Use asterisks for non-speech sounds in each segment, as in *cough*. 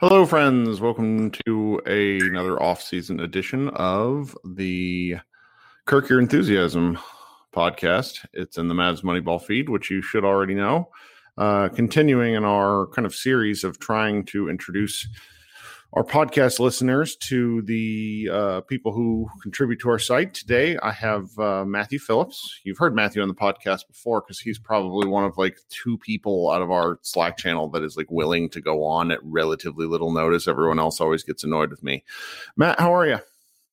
Hello, friends. Welcome to a, another off-season edition of the Kirk Your Enthusiasm podcast. It's in the Mavs Moneyball feed, which you should already know. Uh, continuing in our kind of series of trying to introduce our podcast listeners to the uh, people who contribute to our site. Today, I have uh, Matthew Phillips. You've heard Matthew on the podcast before because he's probably one of like two people out of our Slack channel that is like willing to go on at relatively little notice. Everyone else always gets annoyed with me. Matt, how are you?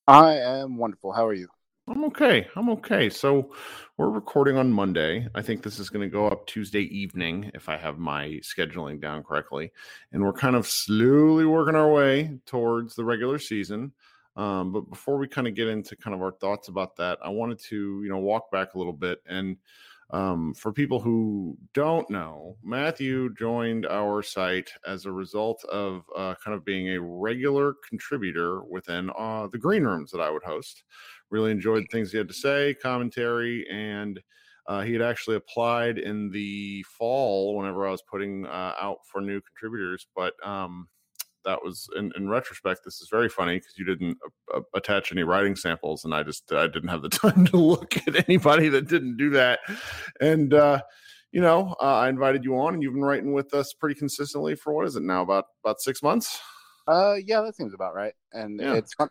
I am wonderful. How are you? I'm okay. I'm okay. So we're recording on Monday. I think this is going to go up Tuesday evening if I have my scheduling down correctly. And we're kind of slowly working our way towards the regular season. Um, but before we kind of get into kind of our thoughts about that, I wanted to, you know, walk back a little bit. And um, for people who don't know, Matthew joined our site as a result of uh, kind of being a regular contributor within uh, the green rooms that I would host. Really enjoyed things he had to say, commentary, and uh, he had actually applied in the fall whenever I was putting uh, out for new contributors. But um, that was, in, in, retrospect, this is very funny because you didn't uh, attach any writing samples, and I just I didn't have the *laughs* time to look at anybody that didn't do that. And uh, you know, uh, I invited you on, and you've been writing with us pretty consistently for what is it now about about six months? Uh, yeah, that seems about right. And yeah. it's fun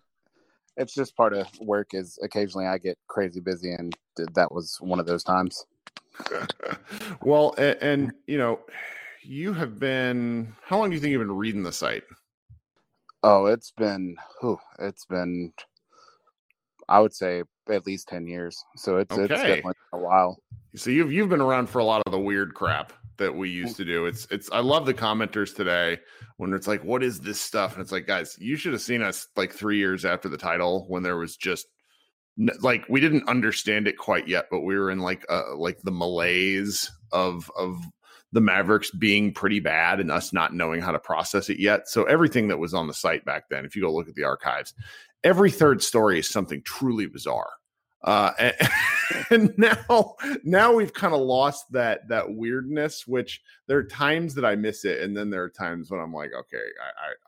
it's just part of work. Is occasionally I get crazy busy, and that was one of those times. *laughs* well, and, and, you know, you have been. How long do you think you've been reading the site? Oh, it's been. Whew, it's been. I would say at least ten years. So it's okay. it's definitely a while. So you've you've been around for a lot of the weird crap that we used to do. It's it's I love the commenters today when it's like, what is this stuff? And it's like, guys, you should have seen us like three years after the title when there was just like we didn't understand it quite yet, but we were in like uh like the malaise of of the Mavericks being pretty bad and us not knowing how to process it yet. So everything that was on the site back then, if you go look at the archives, every third story is something truly bizarre. Uh, and, *laughs* and now, now we've kind of lost that that weirdness. Which there are times that I miss it, and then there are times when I'm like, okay,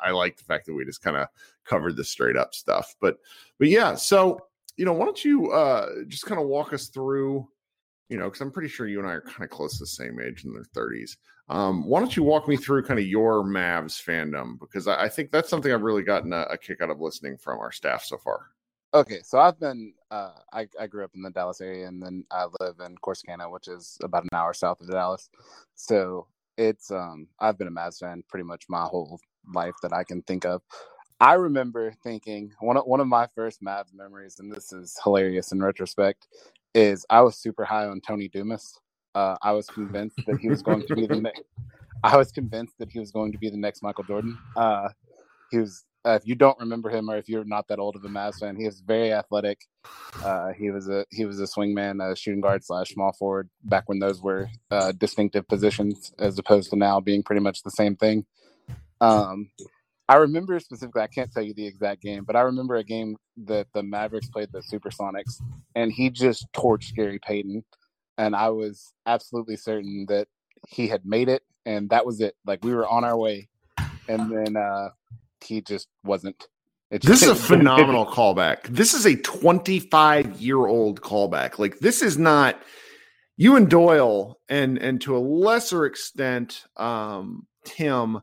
I I, I like the fact that we just kind of covered the straight up stuff. But but yeah, so you know, why don't you uh, just kind of walk us through? You know, because I'm pretty sure you and I are kind of close to the same age in their 30s. Um, why don't you walk me through kind of your Mavs fandom? Because I, I think that's something I've really gotten a, a kick out of listening from our staff so far. Okay, so I've been uh, I I grew up in the Dallas area, and then I live in Corsicana, which is about an hour south of Dallas. So it's um I've been a Mavs fan pretty much my whole life that I can think of. I remember thinking one of one of my first Mavs memories, and this is hilarious in retrospect, is I was super high on Tony Dumas. Uh, I was convinced that he was going to be the *laughs* next. I was convinced that he was going to be the next Michael Jordan. Uh, he was uh, if you don't remember him or if you're not that old of a Mavs fan, he was very athletic. Uh, he was a he was a swingman, a shooting guard slash small forward back when those were uh, distinctive positions, as opposed to now being pretty much the same thing. Um, I remember specifically. I can't tell you the exact game, but I remember a game that the Mavericks played the Supersonics, and he just torched Gary Payton, and I was absolutely certain that he had made it, and that was it. Like we were on our way, and then uh, he just wasn't. This is a phenomenal callback. This is a 25 year old callback. Like this is not you and Doyle, and and to a lesser extent, um, Tim.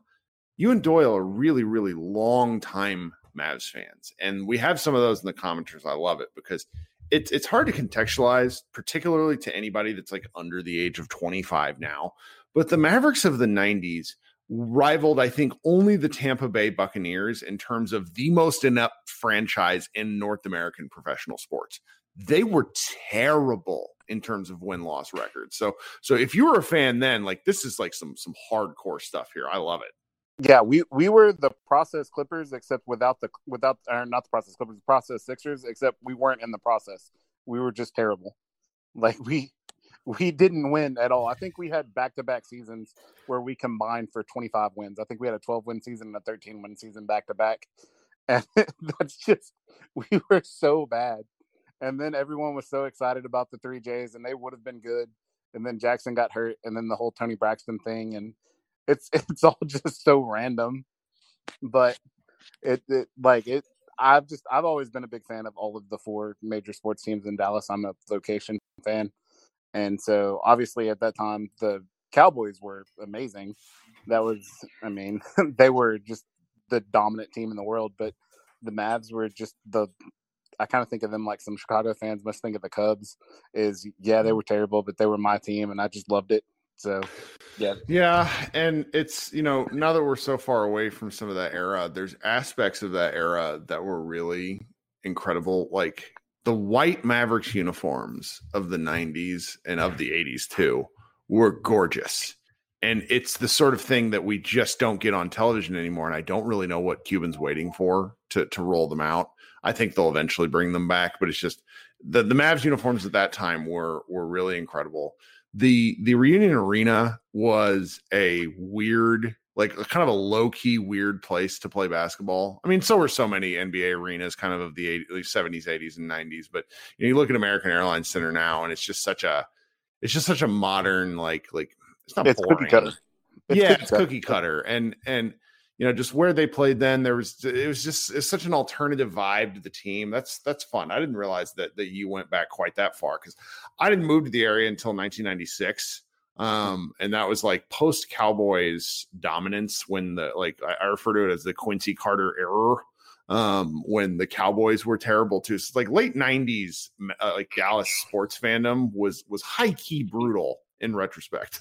You and Doyle are really, really long time Mavs fans, and we have some of those in the commenters. I love it because it's it's hard to contextualize, particularly to anybody that's like under the age of 25 now. But the Mavericks of the 90s rivaled, I think, only the Tampa Bay Buccaneers in terms of the most inept franchise in North American professional sports. They were terrible in terms of win loss records. So, so if you were a fan then, like this is like some some hardcore stuff here. I love it. Yeah, we we were the process Clippers, except without the without or not the process Clippers, the process Sixers, except we weren't in the process. We were just terrible. Like we we didn't win at all. I think we had back to back seasons where we combined for 25 wins. I think we had a 12 win season and a 13 win season back to back. And that's just, we were so bad. And then everyone was so excited about the three J's and they would have been good. And then Jackson got hurt and then the whole Toni Braxton thing. And it's, *laughs* it's all just so random. But it, it like it, I've just, I've always been a big fan of all of the four major sports teams in Dallas. I'm a location fan. And so obviously at that time the Cowboys were amazing. That was I mean, *laughs* they were just the dominant team in the world, but the Mavs were just the I kind of think of them like some Chicago fans must think of the Cubs is yeah, they mm-hmm. were terrible, but they were my team and I just loved it. So, yeah. Yeah. And it's, you know, now that we're so far away from some of that era, there's aspects of that era that were really incredible. Like the white Mavericks uniforms of the 90s and of the 80s too were gorgeous. And it's the sort of thing that we just don't get on television anymore. And I don't really know what Cuban's waiting for to, to roll them out. I think they'll eventually bring them back, but it's just the, the Mavs uniforms at that time were were really incredible. The the reunion arena was a weird like kind of a low key weird place to play basketball. I mean, so were so many NBA arenas, kind of of the 80s, 70s, 80s, and 90s. But you, know, you look at American Airlines Center now, and it's just such a, it's just such a modern like like it's not it's boring. cookie cutter. It's yeah, cookie it's cookie cutter, and and you know just where they played then there was it was just it's such an alternative vibe to the team that's that's fun i didn't realize that that you went back quite that far because i didn't move to the area until 1996 um, and that was like post Cowboys dominance when the like I, I, refer to it as the Quincy Carter error. Um, when the Cowboys were terrible too. So like late '90s, uh, like Dallas sports fandom was was high key brutal in retrospect.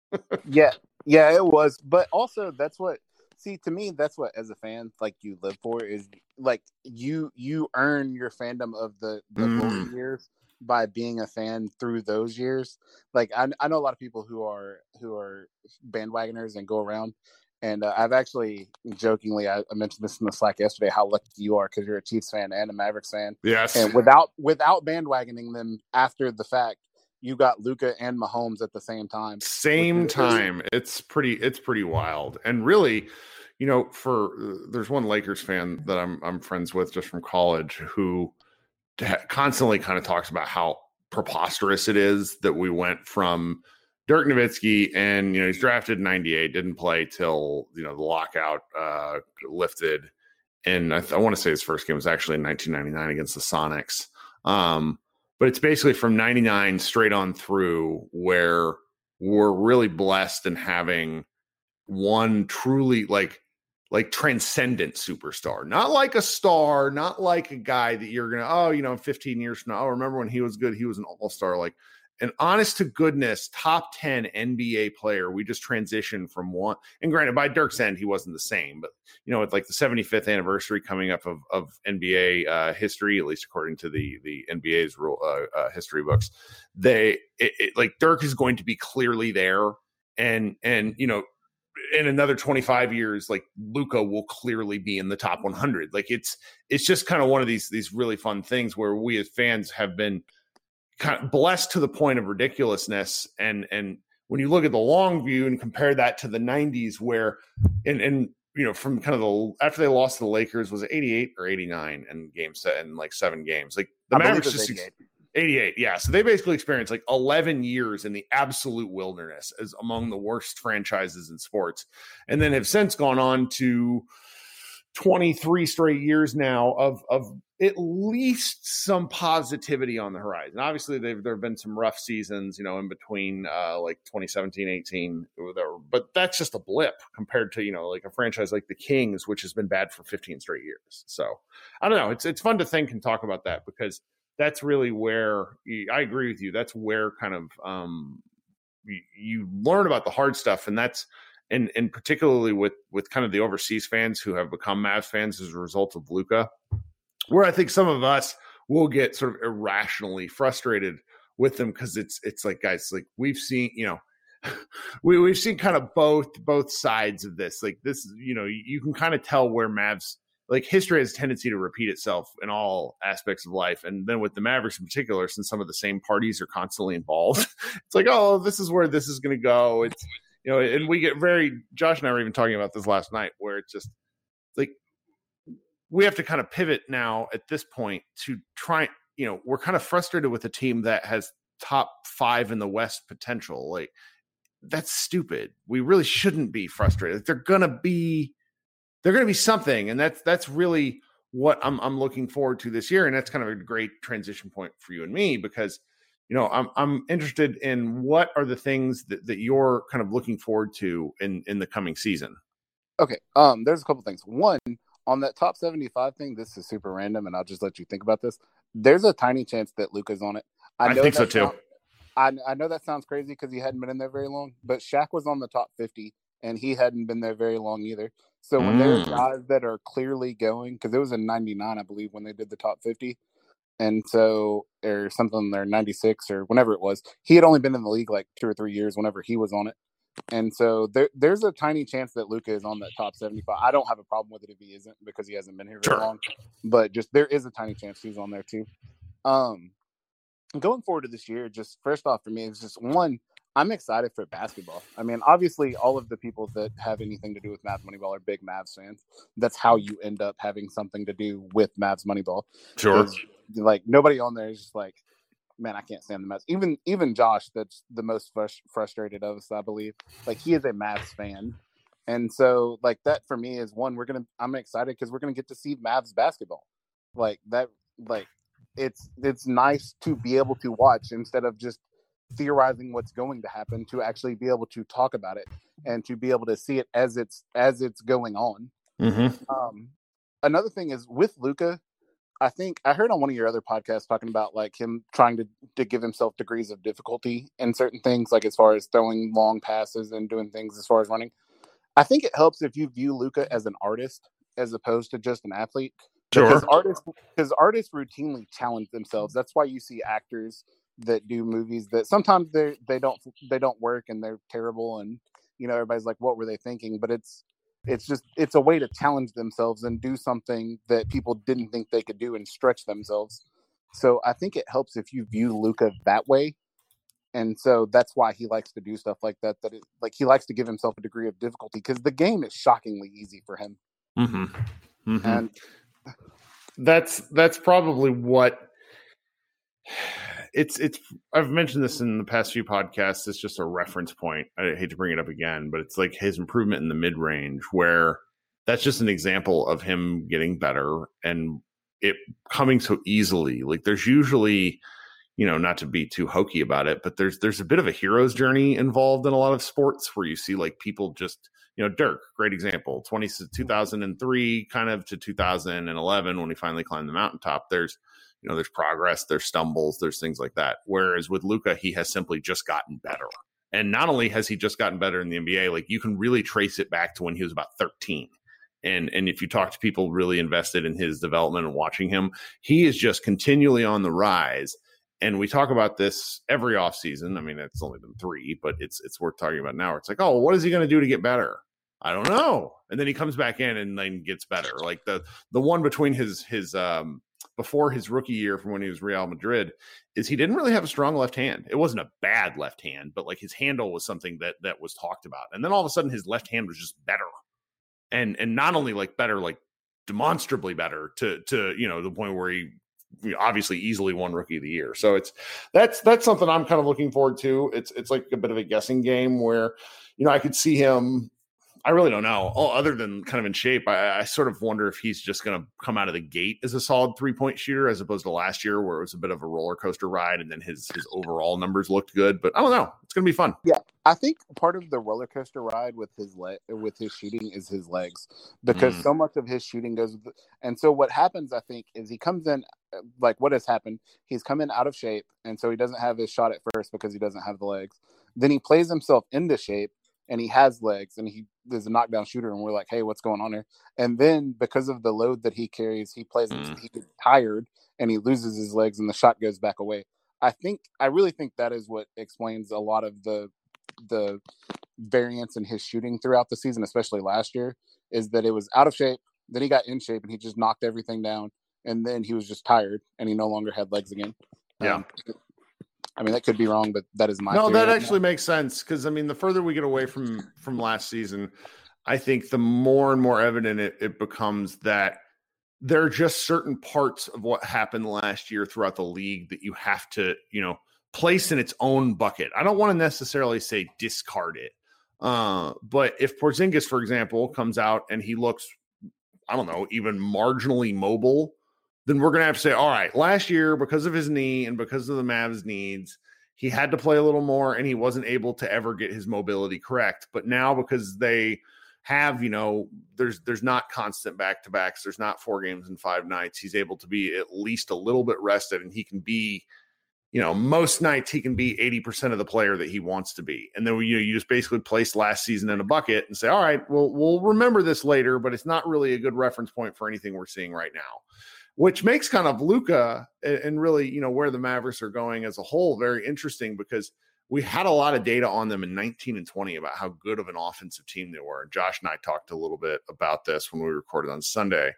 *laughs* yeah, yeah, it was. But also, that's what see to me. That's what as a fan, like you live for is like you you earn your fandom of the the mm. years by being a fan through those years. Like I, I know a lot of people who are who are bandwagoners and go around. And uh, I've actually jokingly, I, I, mentioned this in the Slack yesterday, how lucky you are because you're a Chiefs fan and a Mavericks fan. Yes. And without without bandwagoning them after the fact, you got Luka and Mahomes at the same time. Same time. It's pretty. It's pretty wild. And really, you know, for uh, there's one Lakers fan that I'm I'm friends with just from college who constantly kind of talks about how preposterous it is that we went from Dirk Nowitzki, and you know he's drafted in '98, didn't play till you know the lockout uh, lifted, and I, th- I want to say his first game was actually in 1999 against the Sonics. Um, but it's basically from '99 straight on through where we're really blessed in having one truly like like transcendent superstar, not like a star, not like a guy that you're gonna, oh, you know, 15 years from now, oh, remember when he was good, he was an all star, like an honest to goodness top 10 NBA player. We just transitioned from one, and granted, by Dirk's end, he wasn't the same, but you know, with like the 75th anniversary coming up of, of NBA uh, history, at least according to the the NBA's rule uh, uh, history books, they it, it, like Dirk is going to be clearly there, and and you know in another 25 years like luka will clearly be in the top 100 like it's it's just kind of one of these these really fun things where we as fans have been kind of blessed to the point of ridiculousness. And and when you look at the long view and compare that to the 90s where and and you know from kind of the after they lost to the Lakers was it 88 or 89 and game set in like seven games? Like the I Mavericks just 88. 88 yeah. So they basically experienced like 11 years in the absolute wilderness as among the worst franchises in sports and then have since gone on to 23 straight years now of of at least some positivity on the horizon. Obviously there have been some rough seasons you know in between uh like 2017 18 but that's just a blip compared to you know like a franchise like the kings which has been bad for 15 straight years. So i don't know. It's it's fun to think and talk about that because that's really where I agree with you. That's where kind of um, you, you learn about the hard stuff, and that's and and particularly with with kind of the overseas fans who have become Mavs fans as a result of Luka, where I think some of us will get sort of irrationally frustrated with them because it's it's like guys like we've seen you know *laughs* we we've seen kind of both both sides of this like this you know you, you can kind of tell where Mavs like history has a tendency to repeat itself in all aspects of life. And then with the Mavericks in particular, since some of the same parties are constantly involved, *laughs* it's like, oh, this is where this is going to go. It's, you know, and we get very, Josh and I were even talking about this last night, where it's just like we have to kind of pivot now at this point to try, you know, we're kind of frustrated with a team that has top five in the West potential. Like, that's stupid. We really shouldn't be frustrated. They're going to be, they're going to be something, and that's that's really what I'm I'm looking forward to this year, and that's kind of a great transition point for you and me because you know I'm I'm interested in what are the things that, that you're kind of looking forward to in in the coming season. Okay. Um, there's a couple things. One, on that top 75 thing, this is super random, and I'll just let you think about this. There's a tiny chance that Luka's on it. I think so too. I, I know that sounds crazy because he hadn't been in there very long, but Shaq was on the top 50, and he hadn't been there very long either. So when there's Mm. guys that are clearly going, because it was in '99, I believe, when they did the top 50, and so or something there '96 or whenever it was, he had only been in the league like two or three years. Whenever he was on it, and so there, there's a tiny chance that Luka is on that top 75. I don't have a problem with it if he isn't because he hasn't been here very Sure. long. But just there is a tiny chance he's on there too. Um, going forward to this year, just first off for me, it's just one. I'm excited for basketball. I mean, obviously, all of the people that have anything to do with Mavs Moneyball are big Mavs fans. That's how you end up having something to do with Mavs Moneyball. Sure. Like nobody on there is just like, man, I can't stand the Mavs. Even even Josh, that's the most frus- frustrated of us, I believe. Like he is a Mavs fan, and so like that for me is one. We're gonna. I'm excited because we're gonna get to see Mavs basketball. Like that. Like it's it's nice to be able to watch instead of just theorizing what's going to happen to actually be able to talk about it and to be able to see it as it's as it's going on Mm-hmm. um, another thing is with Luka, I think I heard on one of your other podcasts talking about like him trying to to give himself degrees of difficulty in certain things, like as far as throwing long passes and doing things as far as running. I think it helps if you view Luka as an artist as opposed to just an athlete. Sure. Because artists because artists routinely challenge themselves. That's why you see actors that do movies that sometimes they they don't they don't work and they're terrible and you know everybody's like what were they thinking but it's it's just it's a way to challenge themselves and do something that people didn't think they could do and stretch themselves so i think it helps if you view luka that way and so that's why he likes to do stuff like that that it, like he likes to give himself a degree of difficulty because the game is shockingly easy for him Mm-hmm. Mm-hmm. and that's that's probably what it's it's i've mentioned this in the past few podcasts it's just a reference point. I hate to bring it up again but it's like his improvement in the mid-range where that's just an example of him getting better and it coming so easily. Like there's usually you know not to be too hokey about it but there's there's a bit of a hero's journey involved in a lot of sports where you see like people just you know dirk great example 20 2003 kind of to 2011 when he finally climbed the mountaintop. There's you know there's progress there's stumbles there's things like that whereas with luka he has simply just gotten better and not only has he just gotten better in the nba like you can really trace it back to when he was about 13 and and if you talk to people really invested in his development and watching him he is just continually on the rise and we talk about this every offseason. I mean, it's only been three, but it's it's worth talking about now. It's like, oh, what is he going to do to get better? I don't know. And then he comes back in and then gets better. Like the the one between his his um before his rookie year from when he was Real Madrid is he didn't really have a strong left hand. It wasn't a bad left hand, but like his handle was something that that was talked about. And then all of a sudden his left hand was just better. And and not only like better like demonstrably better to to you know the point where he obviously easily won rookie of the year. So it's that's that's something I'm kind of looking forward to. It's it's like a bit of a guessing game where you know I could see him I really don't know. Oh, other than kind of in shape, I, I sort of wonder if he's just going to come out of the gate as a solid three point shooter, as opposed to last year where it was a bit of a roller coaster ride, and then his his overall numbers looked good. But I don't know. It's going to be fun. Yeah, I think part of the roller coaster ride with his leg with his shooting is his legs, because mm. so much of his shooting goes. With, and so what happens, I think, is he comes in uh, like what has happened. He's come in out of shape, and so he doesn't have his shot at first because he doesn't have the legs. Then he plays himself into shape and he has legs and he is a knockdown shooter and we're like hey what's going on here? And then because of the load that he carries he plays mm. he gets tired and he loses his legs and the shot goes back away. I think i really think that is what explains a lot of the the variance in his shooting throughout the season especially last year is that it was out of shape then he got in shape and he just knocked everything down and then he was just tired and he no longer had legs again. Yeah. Um, I mean, that could be wrong, but that is my. No, that actually makes sense because I mean, the further we get away from from last season, I think the more and more evident it, it becomes that there are just certain parts of what happened last year throughout the league that you have to, you know, place in its own bucket. I don't want to necessarily say discard it, uh, but if Porzingis, for example, comes out and he looks, I don't know, even marginally mobile then we're going to have to say, all right, last year, because of his knee and because of the Mavs' needs, he had to play a little more and he wasn't able to ever get his mobility correct. But now, because they have, you know, there's there's not constant back to backs, there's not four games in five nights. He's able to be at least a little bit rested and he can be, you know, most nights he can be 80% of the player that he wants to be. And then you know, you just basically place last season in a bucket and say, all right, well, we'll remember this later, but it's not really a good reference point for anything we're seeing right now which makes kind of Luka and really, you know, where the Mavericks are going as a whole very interesting because we had a lot of data on them in 19 and 20 about how good of an offensive team they were. And Josh and I talked a little bit about this when we recorded on Sunday,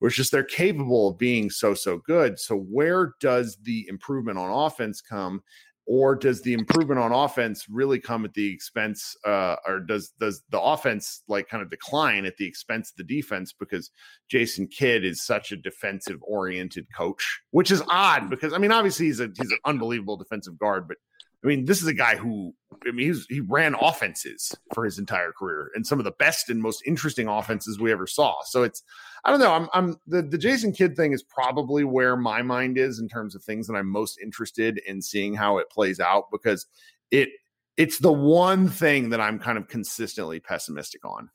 which is they're capable of being so, so good. So, where does the improvement on offense come? Or does the improvement on offense really come at the expense uh, or does does the offense like kind of decline at the expense of the defense because Jason Kidd is such a defensive oriented coach which is odd because I mean obviously he's a he's an unbelievable defensive guard but I mean, this is a guy who, I mean, he's, he ran offenses for his entire career and some of the best and most interesting offenses we ever saw. So it's, I don't know. I'm, I'm the, the Jason Kidd thing is probably where my mind is in terms of things that I'm most interested in seeing how it plays out because it, it's the one thing that I'm kind of consistently pessimistic on.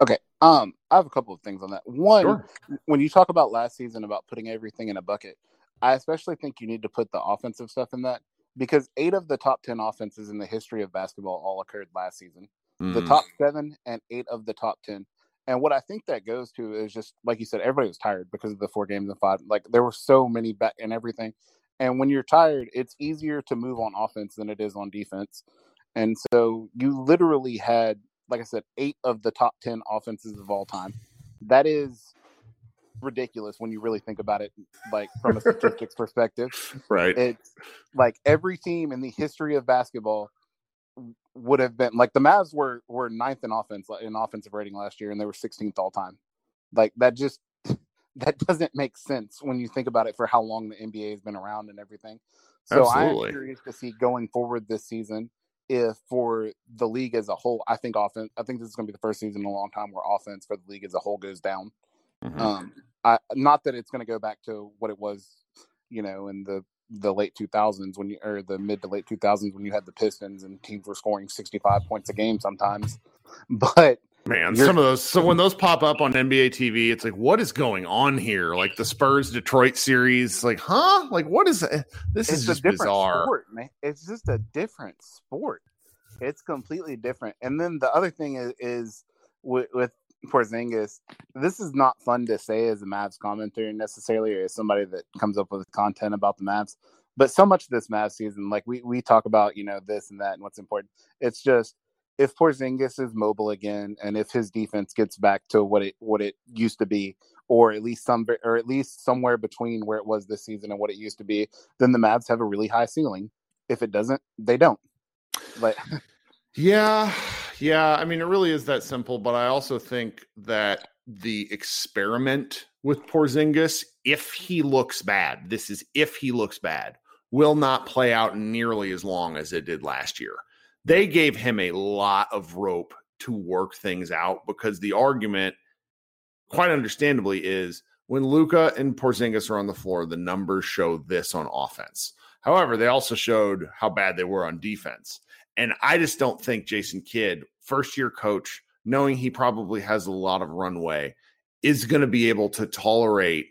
Okay. Um, I have a couple of things on that. One, sure. when you talk about last season about putting everything in a bucket, I especially think you need to put the offensive stuff in that because eight of the top 10 offenses in the history of basketball all occurred last season. Mm. The top seven and eight of the top 10. And what I think that goes to is just, like you said, everybody was tired because of the four games and five. Like there were so many back and everything. And when you're tired, it's easier to move on offense than it is on defense. And so you literally had, like I said, eight of the top 10 offenses of all time. That is ridiculous when you really think about it, like from a *laughs* statistics perspective. Right. It's like every team in the history of basketball would have been like the Mavs were were ninth in offense in offensive rating last year, and they were 16th all time. Like that just *laughs* that doesn't make sense when you think about it for how long the NBA has been around and everything. So Absolutely. I'm curious to see going forward this season if for the league as a whole, I think offense. I think this is going to be the first season in a long time where offense for the league as a whole goes down. Mm-hmm. Um, I, not that it's going to go back to what it was, you know, in the the late 2000s when you or the mid to late 2000s when you had the Pistons and teams were scoring 65 points a game sometimes. *laughs* But man, some of those so when those pop up on NBA TV, it's like what is going on here? Like the Spurs Detroit series, like huh? Like what is this? It's is just bizarre. Sport, man. It's just a different sport. It's completely different. And then the other thing is, is with, with Porzingis, this is not fun to say as a Mavs commentator necessarily, or as somebody that comes up with content about the Mavs. But so much of this Mavs season, like we we talk about, you know, this and that and what's important. It's just if Porzingis is mobile again, and if his defense gets back to what it what it used to be, or at least some or at least somewhere between where it was this season and what it used to be, then the Mavs have a really high ceiling. If it doesn't, they don't. But *laughs* yeah, yeah. I mean, it really is that simple. But I also think that the experiment with Porzingis, if he looks bad, this is if he looks bad, will not play out nearly as long as it did last year they gave him a lot of rope to work things out because the argument, quite understandably, is when Luka and Porzingis are on the floor, the numbers show this on offense. However, they also showed how bad they were on defense. And I just don't think Jason Kidd, first year coach, knowing he probably has a lot of runway, is going to be able to tolerate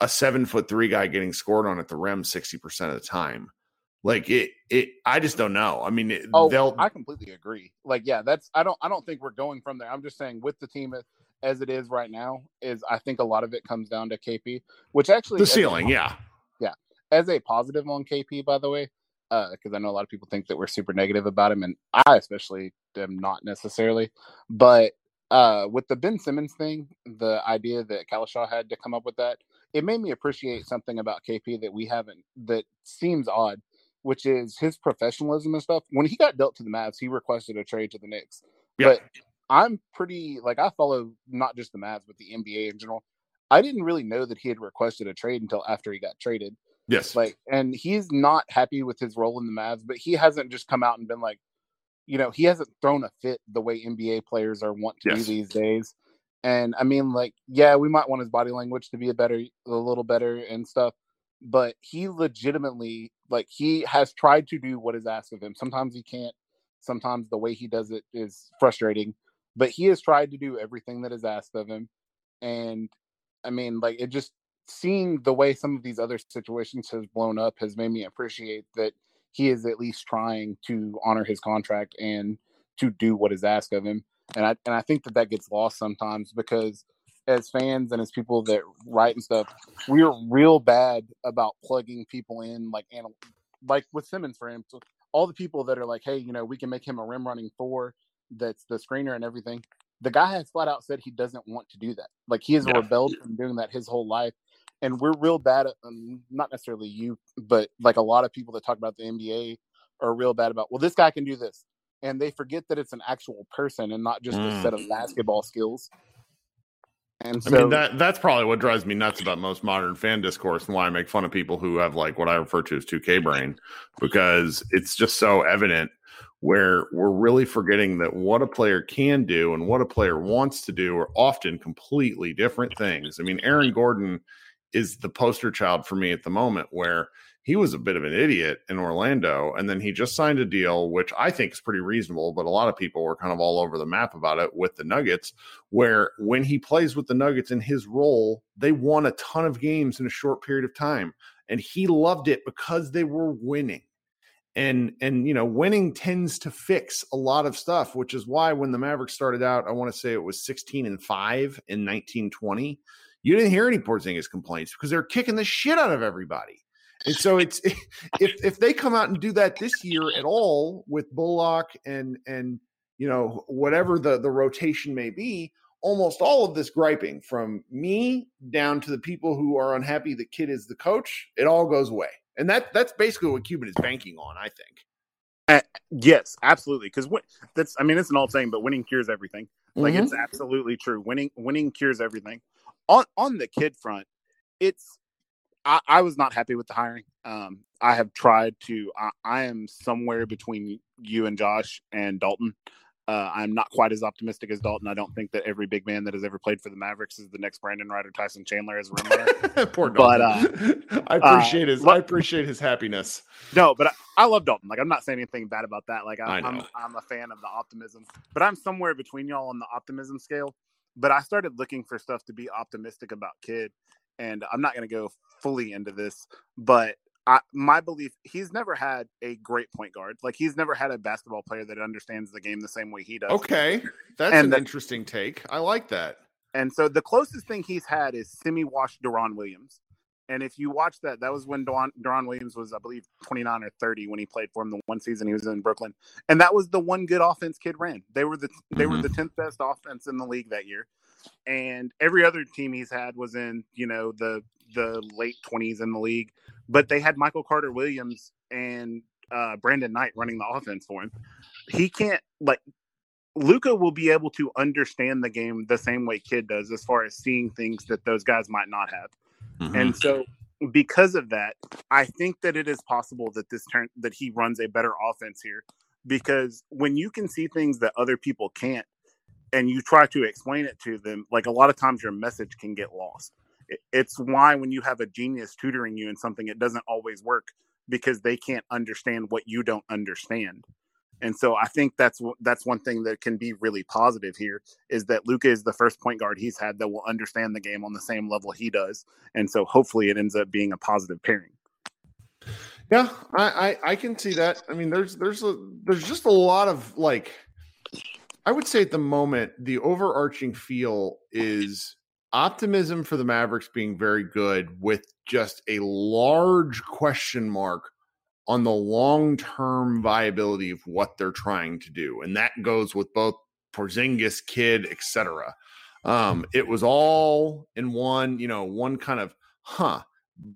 a seven foot three guy getting scored on at the rim 60% of the time. Like it, it. I just don't know. I mean, it, oh, they'll. I completely agree. Like, yeah, that's. I don't. I don't think we're going from there. I'm just saying with the team as it is right now, is I think a lot of it comes down to KP, which actually the ceiling, a, yeah, yeah. As a positive on KP, by the way, because uh, I know a lot of people think that we're super negative about him, and I especially am not necessarily. But uh, with the Ben Simmons thing, the idea that Kalashaw had to come up with that, it made me appreciate something about KP that we haven't that seems odd which is his professionalism and stuff. When he got dealt to the Mavs, he requested a trade to the Knicks. Yeah. But I'm pretty like I follow not just the Mavs but the NBA in general. I didn't really know that he had requested a trade until after he got traded. Yes. Like and he's not happy with his role in the Mavs, but he hasn't just come out and been like, you know, he hasn't thrown a fit the way NBA players are want to yes. do these days. And I mean, like, yeah, we might want his body language to be a better, a little better and stuff but he legitimately like he has tried to do what is asked of him. Sometimes he can't. Sometimes the way he does it is frustrating, but he has tried to do everything that is asked of him. And I mean, like it just seeing the way some of these other situations has blown up has made me appreciate that he is at least trying to honor his contract and to do what is asked of him. And I and I think that that gets lost sometimes because as fans and as people that write and stuff, we're real bad about plugging people in, like and like with Simmons for him. All the people that are like, hey, you know, we can make him a rim running four. That's the screener and everything. The guy has flat out said he doesn't want to do that. Like he has yeah. rebelled from doing that his whole life. And we're real bad at, um, not necessarily you, but like a lot of people that talk about the NBA are real bad about, well, this guy can do this. And they forget that it's an actual person and not just mm. a set of basketball skills. And so, I mean that that's probably what drives me nuts about most modern fan discourse and why I make fun of people who have like what I refer to as 2K brain because it's just so evident where we're really forgetting that what a player can do and what a player wants to do are often completely different things. I mean, Aaron Gordon is the poster child for me at the moment where he was a bit of an idiot in Orlando. And then he just signed a deal, which I think is pretty reasonable, but a lot of people were kind of all over the map about it with the Nuggets, where when he plays with the Nuggets in his role, they won a ton of games in a short period of time. And he loved it because they were winning. And and you know, winning tends to fix a lot of stuff, which is why when the Mavericks started out, I want to say it was 16 and 5 in 1920. You didn't hear any Porzingis complaints because they're kicking the shit out of everybody. And so it's *laughs* if if they come out and do that this year at all with Bullock and and you know whatever the the rotation may be, almost all of this griping from me down to the people who are unhappy that Kidd is the coach, it all goes away. And that that's basically what Cuban is banking on, I think. Uh, yes, absolutely. Because that's I mean it's an old saying, but winning cures everything. Like mm-hmm. it's absolutely true. Winning winning cures everything. On on the Kidd front, it's I, I was not happy with the hiring. Um, I have tried to. I, I, am somewhere between you and Josh and Dalton. Uh, I'm not quite as optimistic as Dalton. I don't think that every big man that has ever played for the Mavericks is the next Brandon Ryder, Tyson Chandler as a rim runner. *laughs* Poor Dalton. But uh, *laughs* I appreciate uh, his. I appreciate his happiness. No, but I, I, love Dalton. Like I'm not saying anything bad about that. Like I, I'm, I'm a fan of the optimism, but I'm somewhere between y'all on the optimism scale. But I started looking for stuff to be optimistic about Kidd. and I'm not going to go fully into this, but I, my belief, he's never had a great point guard. Like he's never had a basketball player that understands the game the same way he does. Okay, that's and an the, interesting take. I like that. And so the closest thing he's had is semi-washed Deron Williams, And if you watch that, that was when Deron, Deron Williams was, I believe, 29 or 30 when he played for him the one season he was in Brooklyn. And that was the one good offense Kidd ran. They were the they mm-hmm. were the 10th best offense in the league that year. And every other team he's had was in, you know, the the late 20s in the league. But they had Michael Carter Williams and uh, Brandon Knight running the offense for him. He can't like Luka will be able to understand the game the same way Kidd does, as far as seeing things that those guys might not have. Mm-hmm. And so, because of that, I think that it is possible that this turn that he runs a better offense here. Because when you can see things that other people can't, and you try to explain it to them, like a lot of times your message can get lost. It's why when you have a genius tutoring you in something, it doesn't always work because they can't understand what you don't understand. And so I think that's that's one thing that can be really positive here is that Luka is the first point guard he's had that will understand the game on the same level he does, and so hopefully it ends up being a positive pairing. Yeah, I, I, I can see that. I mean, there's there's a there's just a lot of like, I would say at the moment the overarching feel is optimism for the Mavericks being very good with just a large question mark on the long term viability of what they're trying to do. And that goes with both Porzingis, Kidd, etc. Um, it was all in one, you know, one kind of huh.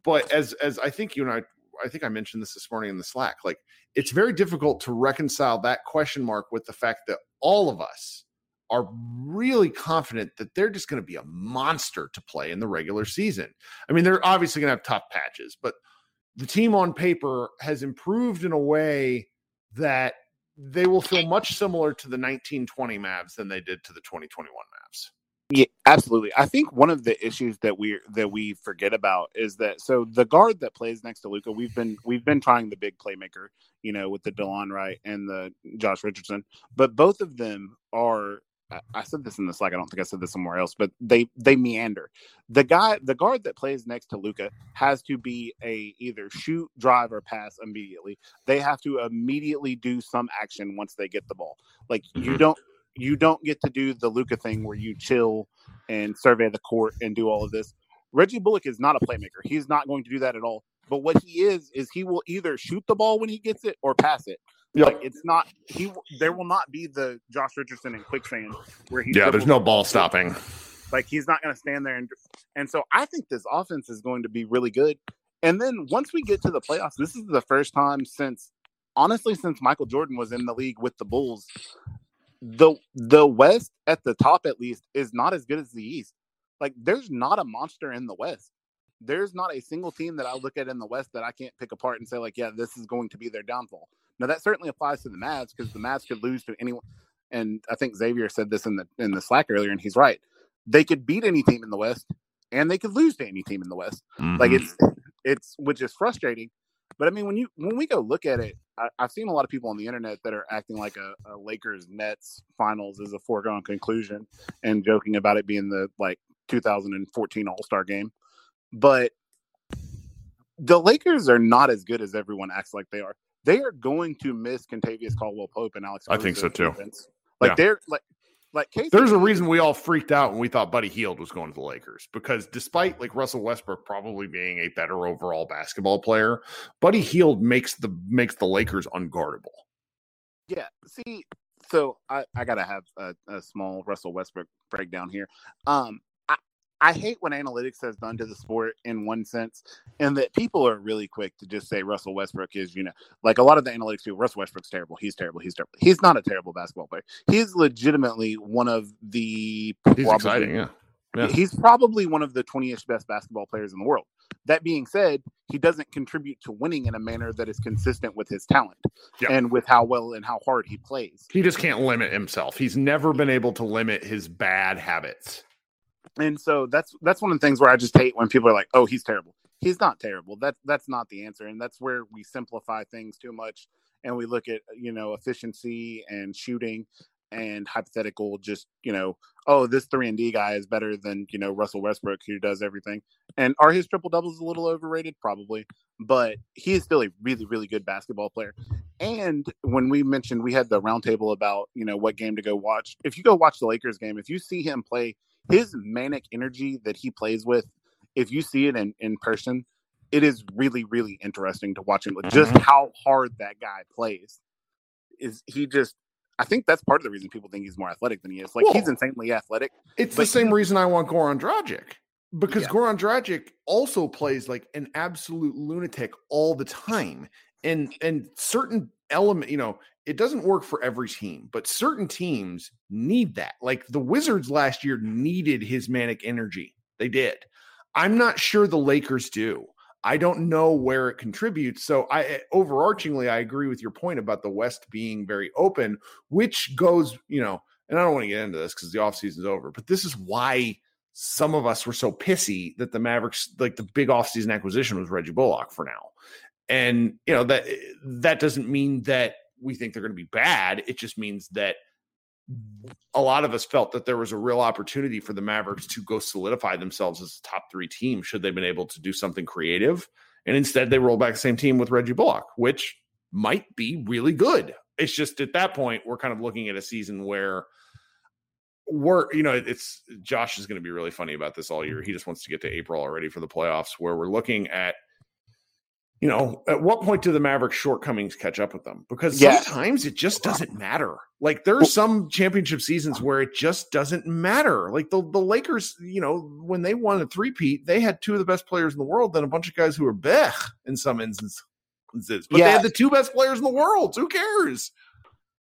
But as as I think you and I I think I mentioned this this morning in the Slack, like it's very difficult to reconcile that question mark with the fact that all of us are really confident that they're just going to be a monster to play in the regular season. I mean, they're obviously going to have tough patches, but the team on paper has improved in a way that they will feel much similar to the 1920 Mavs than they did to the 2021 Mavs. Yeah, absolutely. I think one of the issues that we that we forget about is that so the guard that plays next to Luka, we've been we've been trying the big playmaker, you know, with the Delon Wright and the Josh Richardson, but both of them are I said this in the Slack. I don't think I said this somewhere else, but they they meander. The guy, the guard that plays next to Luka, has to be a either shoot, drive, or pass immediately. They have to immediately do some action once they get the ball. Like mm-hmm. you don't you don't get to do the Luka thing where you chill and survey the court and do all of this. Reggie Bullock is not a playmaker. He's not going to do that at all. But what he is is he will either shoot the ball when he gets it or pass it. Yep. Like it's not he. There will not be the Josh Richardson and quicksand where he. Yeah, there's no ball stopping. Like he's not going to stand there and and so I think this offense is going to be really good. And then once we get to the playoffs, this is the first time since honestly since Michael Jordan was in the league with the Bulls. The the West at the top at least is not as good as the East. Like there's not a monster in the West there's not a single team that I look at in the West that I can't pick apart and say like, yeah, this is going to be their downfall. Now that certainly applies to the Mavs because the Mavs could lose to anyone. And I think Xavier said this in the in the Slack earlier, and he's right. They could beat any team in the West, and they could lose to any team in the West. Mm-hmm. Like it's it's which is frustrating. But I mean, when you when we go look at it, I, have seen a lot of people on the internet that are acting like a, a Lakers Nets finals is a foregone conclusion, and joking about it being the like 2014 All Star game. But the Lakers are not as good as everyone acts like they are they are going to miss Kentavious Caldwell Pope and Alex. I think so too. Like yeah. they're like like Casey There's a reason we all freaked out when we thought Buddy Hield was going to the Lakers because despite like Russell Westbrook probably being a better overall basketball player, Buddy Hield makes the makes the Lakers unguardable. Yeah. See, so I, I gotta have a, a small Russell Westbrook breakdown here. Um, I hate what analytics has done to the sport in one sense, and that people are really quick to just say Russell Westbrook is, you know, like a lot of the analytics people, Russell Westbrook's terrible. He's terrible. He's terrible. He's not a terrible basketball player. He's legitimately one of the. He's probably, exciting. Yeah. yeah. He's probably one of the 20ish best basketball players in the world. That being said, he doesn't contribute to winning in a manner that is consistent with his talent yeah. and with how well and how hard he plays. He just can't limit himself. He's never been able to limit his bad habits. And so that's that's one of the things where I just hate when people are like, "Oh, he's terrible." He's not terrible. That's that's not the answer, and that's where we simplify things too much, and we look at you know efficiency and shooting and hypothetical. Just you know, oh, this three and D guy is better than you know Russell Westbrook who does everything. And are his triple doubles a little overrated? Probably, but he is still a really really good basketball player. And when we mentioned we had the roundtable about you know what game to go watch, if you go watch the Lakers game, if you see him play his manic energy that he plays with if you see it in, in person, it is really, really interesting to watch him. Just mm-hmm. how hard that guy plays. Is he just? I think that's part of the reason people think he's more athletic than he is. Like well, he's insanely athletic. It's the same reason I want Goran Dragic because yeah. Goran Dragic also plays like an absolute lunatic all the time, and and certain element, you know, it doesn't work for every team, but certain teams need that. Like the Wizards last year needed his manic energy. They did. I'm not sure the Lakers do. I don't know where it contributes. So I eh, overarchingly I agree with your point about the West being very open, which goes, you know, and I don't want to get into this because the offseason is over, but this is why some of us were so pissy that the Mavericks, like the big offseason acquisition was Reggie Bullock for now. And you know, that that doesn't mean that we think they're going to be bad. It just means that a lot of us felt that there was a real opportunity for the Mavericks to go solidify themselves as a top three team should they've been able to do something creative. And instead, they roll back the same team with Reggie Bullock, which might be really good. It's just at that point, we're kind of looking at a season where we're, you know, it's Josh is going to be really funny about this all year. He just wants to get to April already for the playoffs, where we're looking at you know, at what point do the Mavericks shortcomings catch up with them? Because yeah. sometimes it just doesn't matter. Like there are some championship seasons where it just doesn't matter. Like the, the Lakers, you know, when they won a three-peat, they had two of the best players in the world, then a bunch of guys who were bech in some instances. But yeah. they had the two best players in the world. Who cares?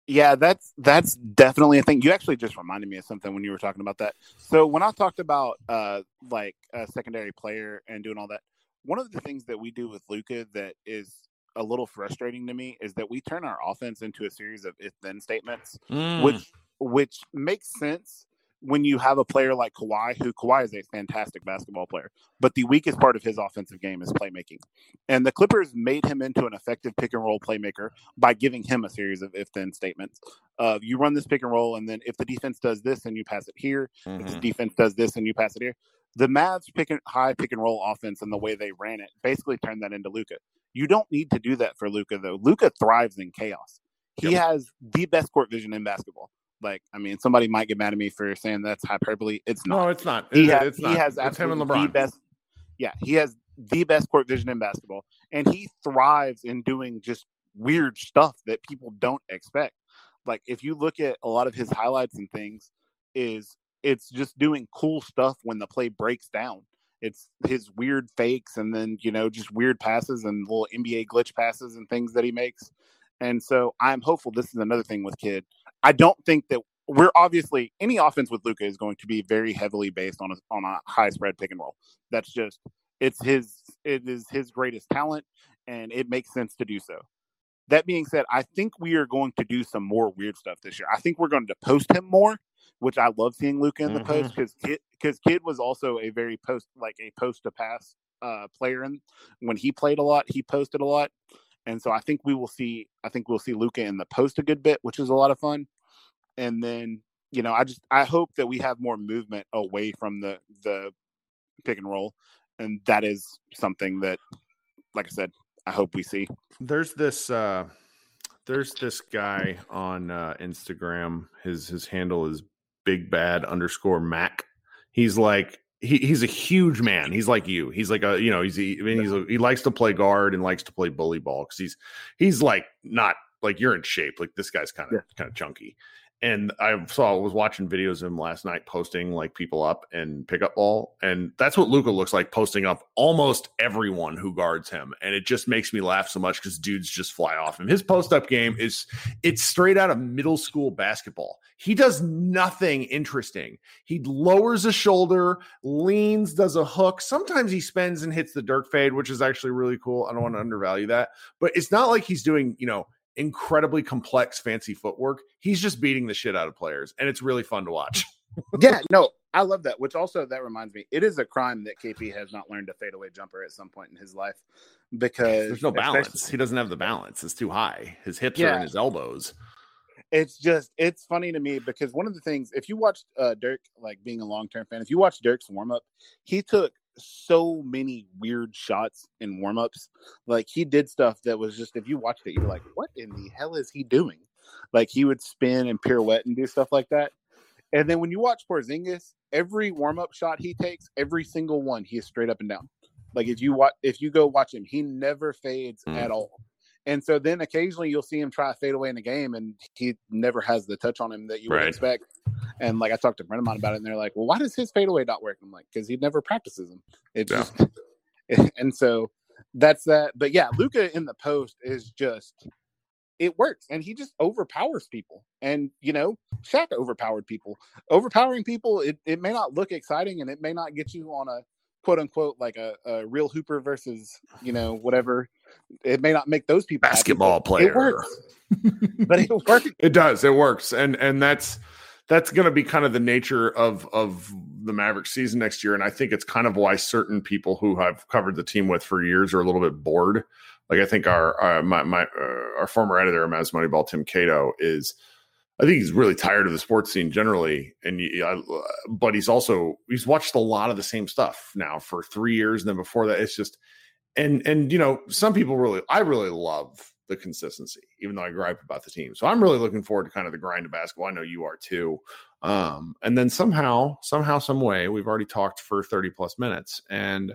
Yeah, that's that's definitely a thing. You actually just reminded me of something when you were talking about that. So when I talked about uh like a secondary player and doing all that, one of the things that we do with Luka that is a little frustrating to me is that we turn our offense into a series of if then statements, mm. which which makes sense when you have a player like Kawhi, who Kawhi is a fantastic basketball player, but the weakest part of his offensive game is playmaking. And the Clippers made him into an effective pick and roll playmaker by giving him a series of if then statements. Uh, you run this pick and roll, and then if the defense does this and you pass it here, mm-hmm. if the mm-hmm. defense does this and you pass it here, the Mavs pick and high pick and roll offense and the way they ran it basically turned that into Luka. You don't need to do that for Luka though. Luka thrives in chaos. He yep. has the best court vision in basketball. Like, I mean, somebody might get mad at me for saying that's hyperbole. It's not. No, it's not. He, has, it's not. he has it's absolutely the best. Yeah, he has the best court vision in basketball, and he thrives in doing just weird stuff that people don't expect. Like, if you look at a lot of his highlights and things, is it's just doing cool stuff when the play breaks down. It's his weird fakes and then, you know, just weird passes and little NBA glitch passes and things that he makes. And so I'm hopeful this is another thing with Kidd. I don't think that we're obviously any offense with Luka is going to be very heavily based on a, on a high spread pick and roll. That's just it's his it is his greatest talent and it makes sense to do so. That being said, I think we are going to do some more weird stuff this year. I think we're going to post him more which I love seeing Luka in the mm-hmm. post because Kidd because Kidd was also a very post like a post to pass uh, player, and when he played a lot, he posted a lot, and so I think we will see I think we'll see Luka in the post a good bit, which is a lot of fun, and then you know I just I hope that we have more movement away from the the pick and roll, and that is something that, like I said, I hope we see. There's this. uh there's this guy on uh, Instagram. His his handle is big bad underscore Mac. He's like he, he's a huge man. He's like you. He's like a you know he's he, I mean, he's a, he likes to play guard and likes to play bully ball because he's he's like not like you're in shape. Like this guy's kind of yeah. kind of chunky, and I saw I was watching videos of him last night posting like people up and pickup ball, and that's what Luka looks like posting up almost everyone who guards him, and it just makes me laugh so much because dudes just fly off him. His post up game is it's straight out of middle school basketball. He does nothing interesting. He lowers a shoulder, leans, does a hook. Sometimes he spins and hits the dirt fade, which is actually really cool. I don't want to undervalue that, but it's not like he's doing you know incredibly complex, fancy footwork. He's just beating the shit out of players, and it's really fun to watch. *laughs* yeah, no, I love that. Which also that reminds me, it is a crime that KP has not learned a fadeaway jumper at some point in his life because there's no balance. He doesn't have the balance. It's too high. His hips yeah. are in his elbows. It's just it's funny to me because one of the things if you watched uh, Dirk like being a long term fan, if you watch Dirk's warm up, he took so many weird shots in warmups. Like he did stuff that was just if you watched it, you're like, what in the hell is he doing? Like he would spin and pirouette and do stuff like that. And then when you watch Porzingis, every warm up shot he takes, every single one, he is straight up and down. Like if you watch, if you go watch him, he never fades mm. at all. And so then occasionally you'll see him try to fade away in the game, and he never has the touch on him that you right. would expect. And like I talked to a friend of mine about it, and they're like, "Well, why does his fadeaway not work?" I'm like, "Because he never practices them." It's yeah. just, *laughs* and so that's that. But yeah, Luka in the post is just it works, and he just overpowers people. And you know, Shaq overpowered people. Overpowering people, it, it may not look exciting, and it may not get you on a quote unquote like a, a real hooper versus you know whatever it may not make those people basketball happy, player. it works. *laughs* But it *laughs* works. It does. It works. And and that's that's going to be kind of the nature of of the Maverick season next year. And I think it's kind of why certain people who have covered the team with for years are a little bit bored. Like I think our uh, my my uh, our former editor of Mavs Moneyball Tim Cato is I think he's really tired of the sports scene generally, and uh, but he's also he's watched a lot of the same stuff now for three years, and then before that, it's just and and you know some people really I really love the consistency, even though I gripe about the team. So I'm really looking forward to kind of the grind of basketball. I know you are too. Um, and then somehow, somehow, some way, we've already talked for 30 plus minutes, and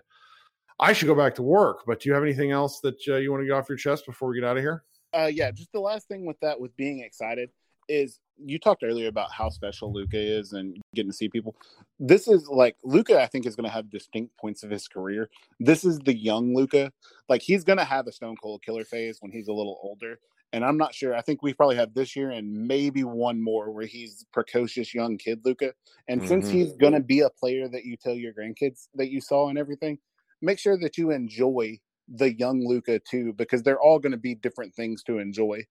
I should go back to work. But do you have anything else that uh, you want to get off your chest before we get out of here? Uh, yeah, just the last thing with that, with being excited is you talked earlier about how special Luka is and getting to see people. This is like Luka, I think, is going to have distinct points of his career. This is the young Luka. Like he's going to have a stone cold killer phase when he's a little older. And I'm not sure. I think we probably have this year and maybe one more where he's precocious young kid Luka. And mm-hmm. since he's going to be a player that you tell your grandkids that you saw and everything, make sure that you enjoy the young Luka too, because they're all going to be different things to enjoy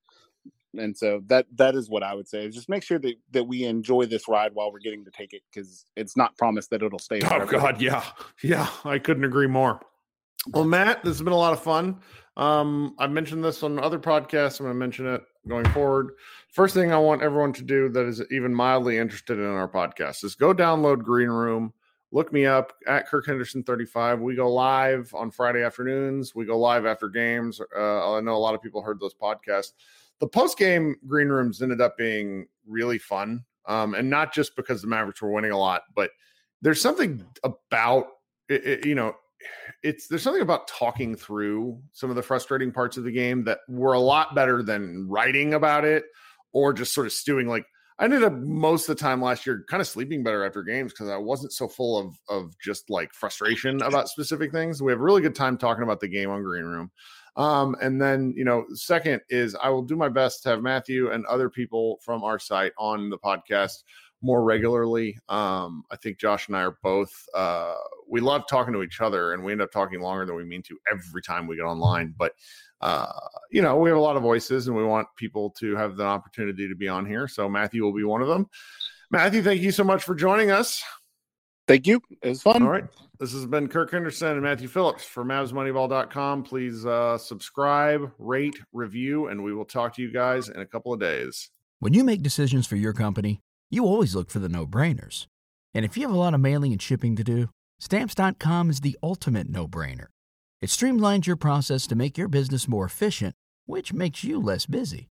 and so that that is what I would say. Is just make sure that that we enjoy this ride while we're getting to take it because it's not promised that it'll stay. *laughs* Oh, forever. Oh God, yeah, yeah, I couldn't agree more. Well, Matt, this has been a lot of fun. Um, I've mentioned this on other podcasts. I'm going to mention it going forward. First thing I want everyone to do that is even mildly interested in our podcast is go download Green Room. Look me up at Kirk Henderson 35. We go live on Friday afternoons. We go live after games. Uh, I know a lot of people heard those podcasts the post game green rooms ended up being really fun. Um, and not just because the Mavericks were winning a lot, but there's something about it, it, you know, it's there's something about talking through some of the frustrating parts of the game that were a lot better than writing about it or just sort of stewing. Like I ended up most of the time last year kind of sleeping better after games because I wasn't so full of of just like frustration about specific things. We have a really good time talking about the game on Green Room. Um, and then, you know, second is I will do my best to have Matthew and other people from our site on the podcast more regularly. Um, I think Josh and I are both, uh, we love talking to each other and we end up talking longer than we mean to every time we get online. But, uh, you know, we have a lot of voices and we want people to have the opportunity to be on here. So Matthew will be one of them. Matthew, thank you so much for joining us. Thank you. It was fun. All right. This has been Kirk Henderson and Matthew Phillips for MavsMoneyball.com. Please uh, subscribe, rate, review, and we will talk to you guys in a couple of days. When you make decisions for your company, you always look for the no brainers. And if you have a lot of mailing and shipping to do, Stamps.com is the ultimate no brainer. It streamlines your process to make your business more efficient, which makes you less busy.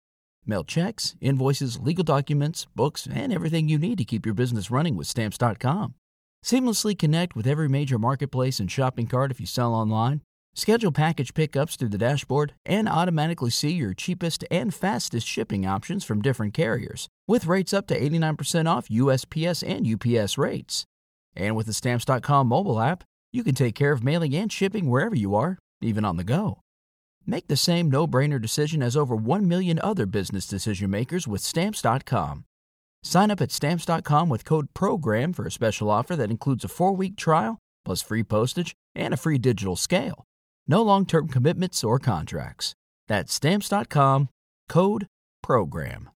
Mail checks, invoices, legal documents, books, and everything you need to keep your business running with Stamps.com. Seamlessly connect with every major marketplace and shopping cart if you sell online. Schedule package pickups through the dashboard and automatically see your cheapest and fastest shipping options from different carriers, with rates up to 89% off USPS and UPS rates. And with the Stamps.com mobile app, you can take care of mailing and shipping wherever you are, even on the go. Make the same no brainer decision as over 1 million other business decision makers with Stamps.com. Sign up at stamps.com with code PROGRAM for a special offer that includes a four week trial, plus free postage and a free digital scale. No long term commitments or contracts. That's stamps.com code PROGRAM.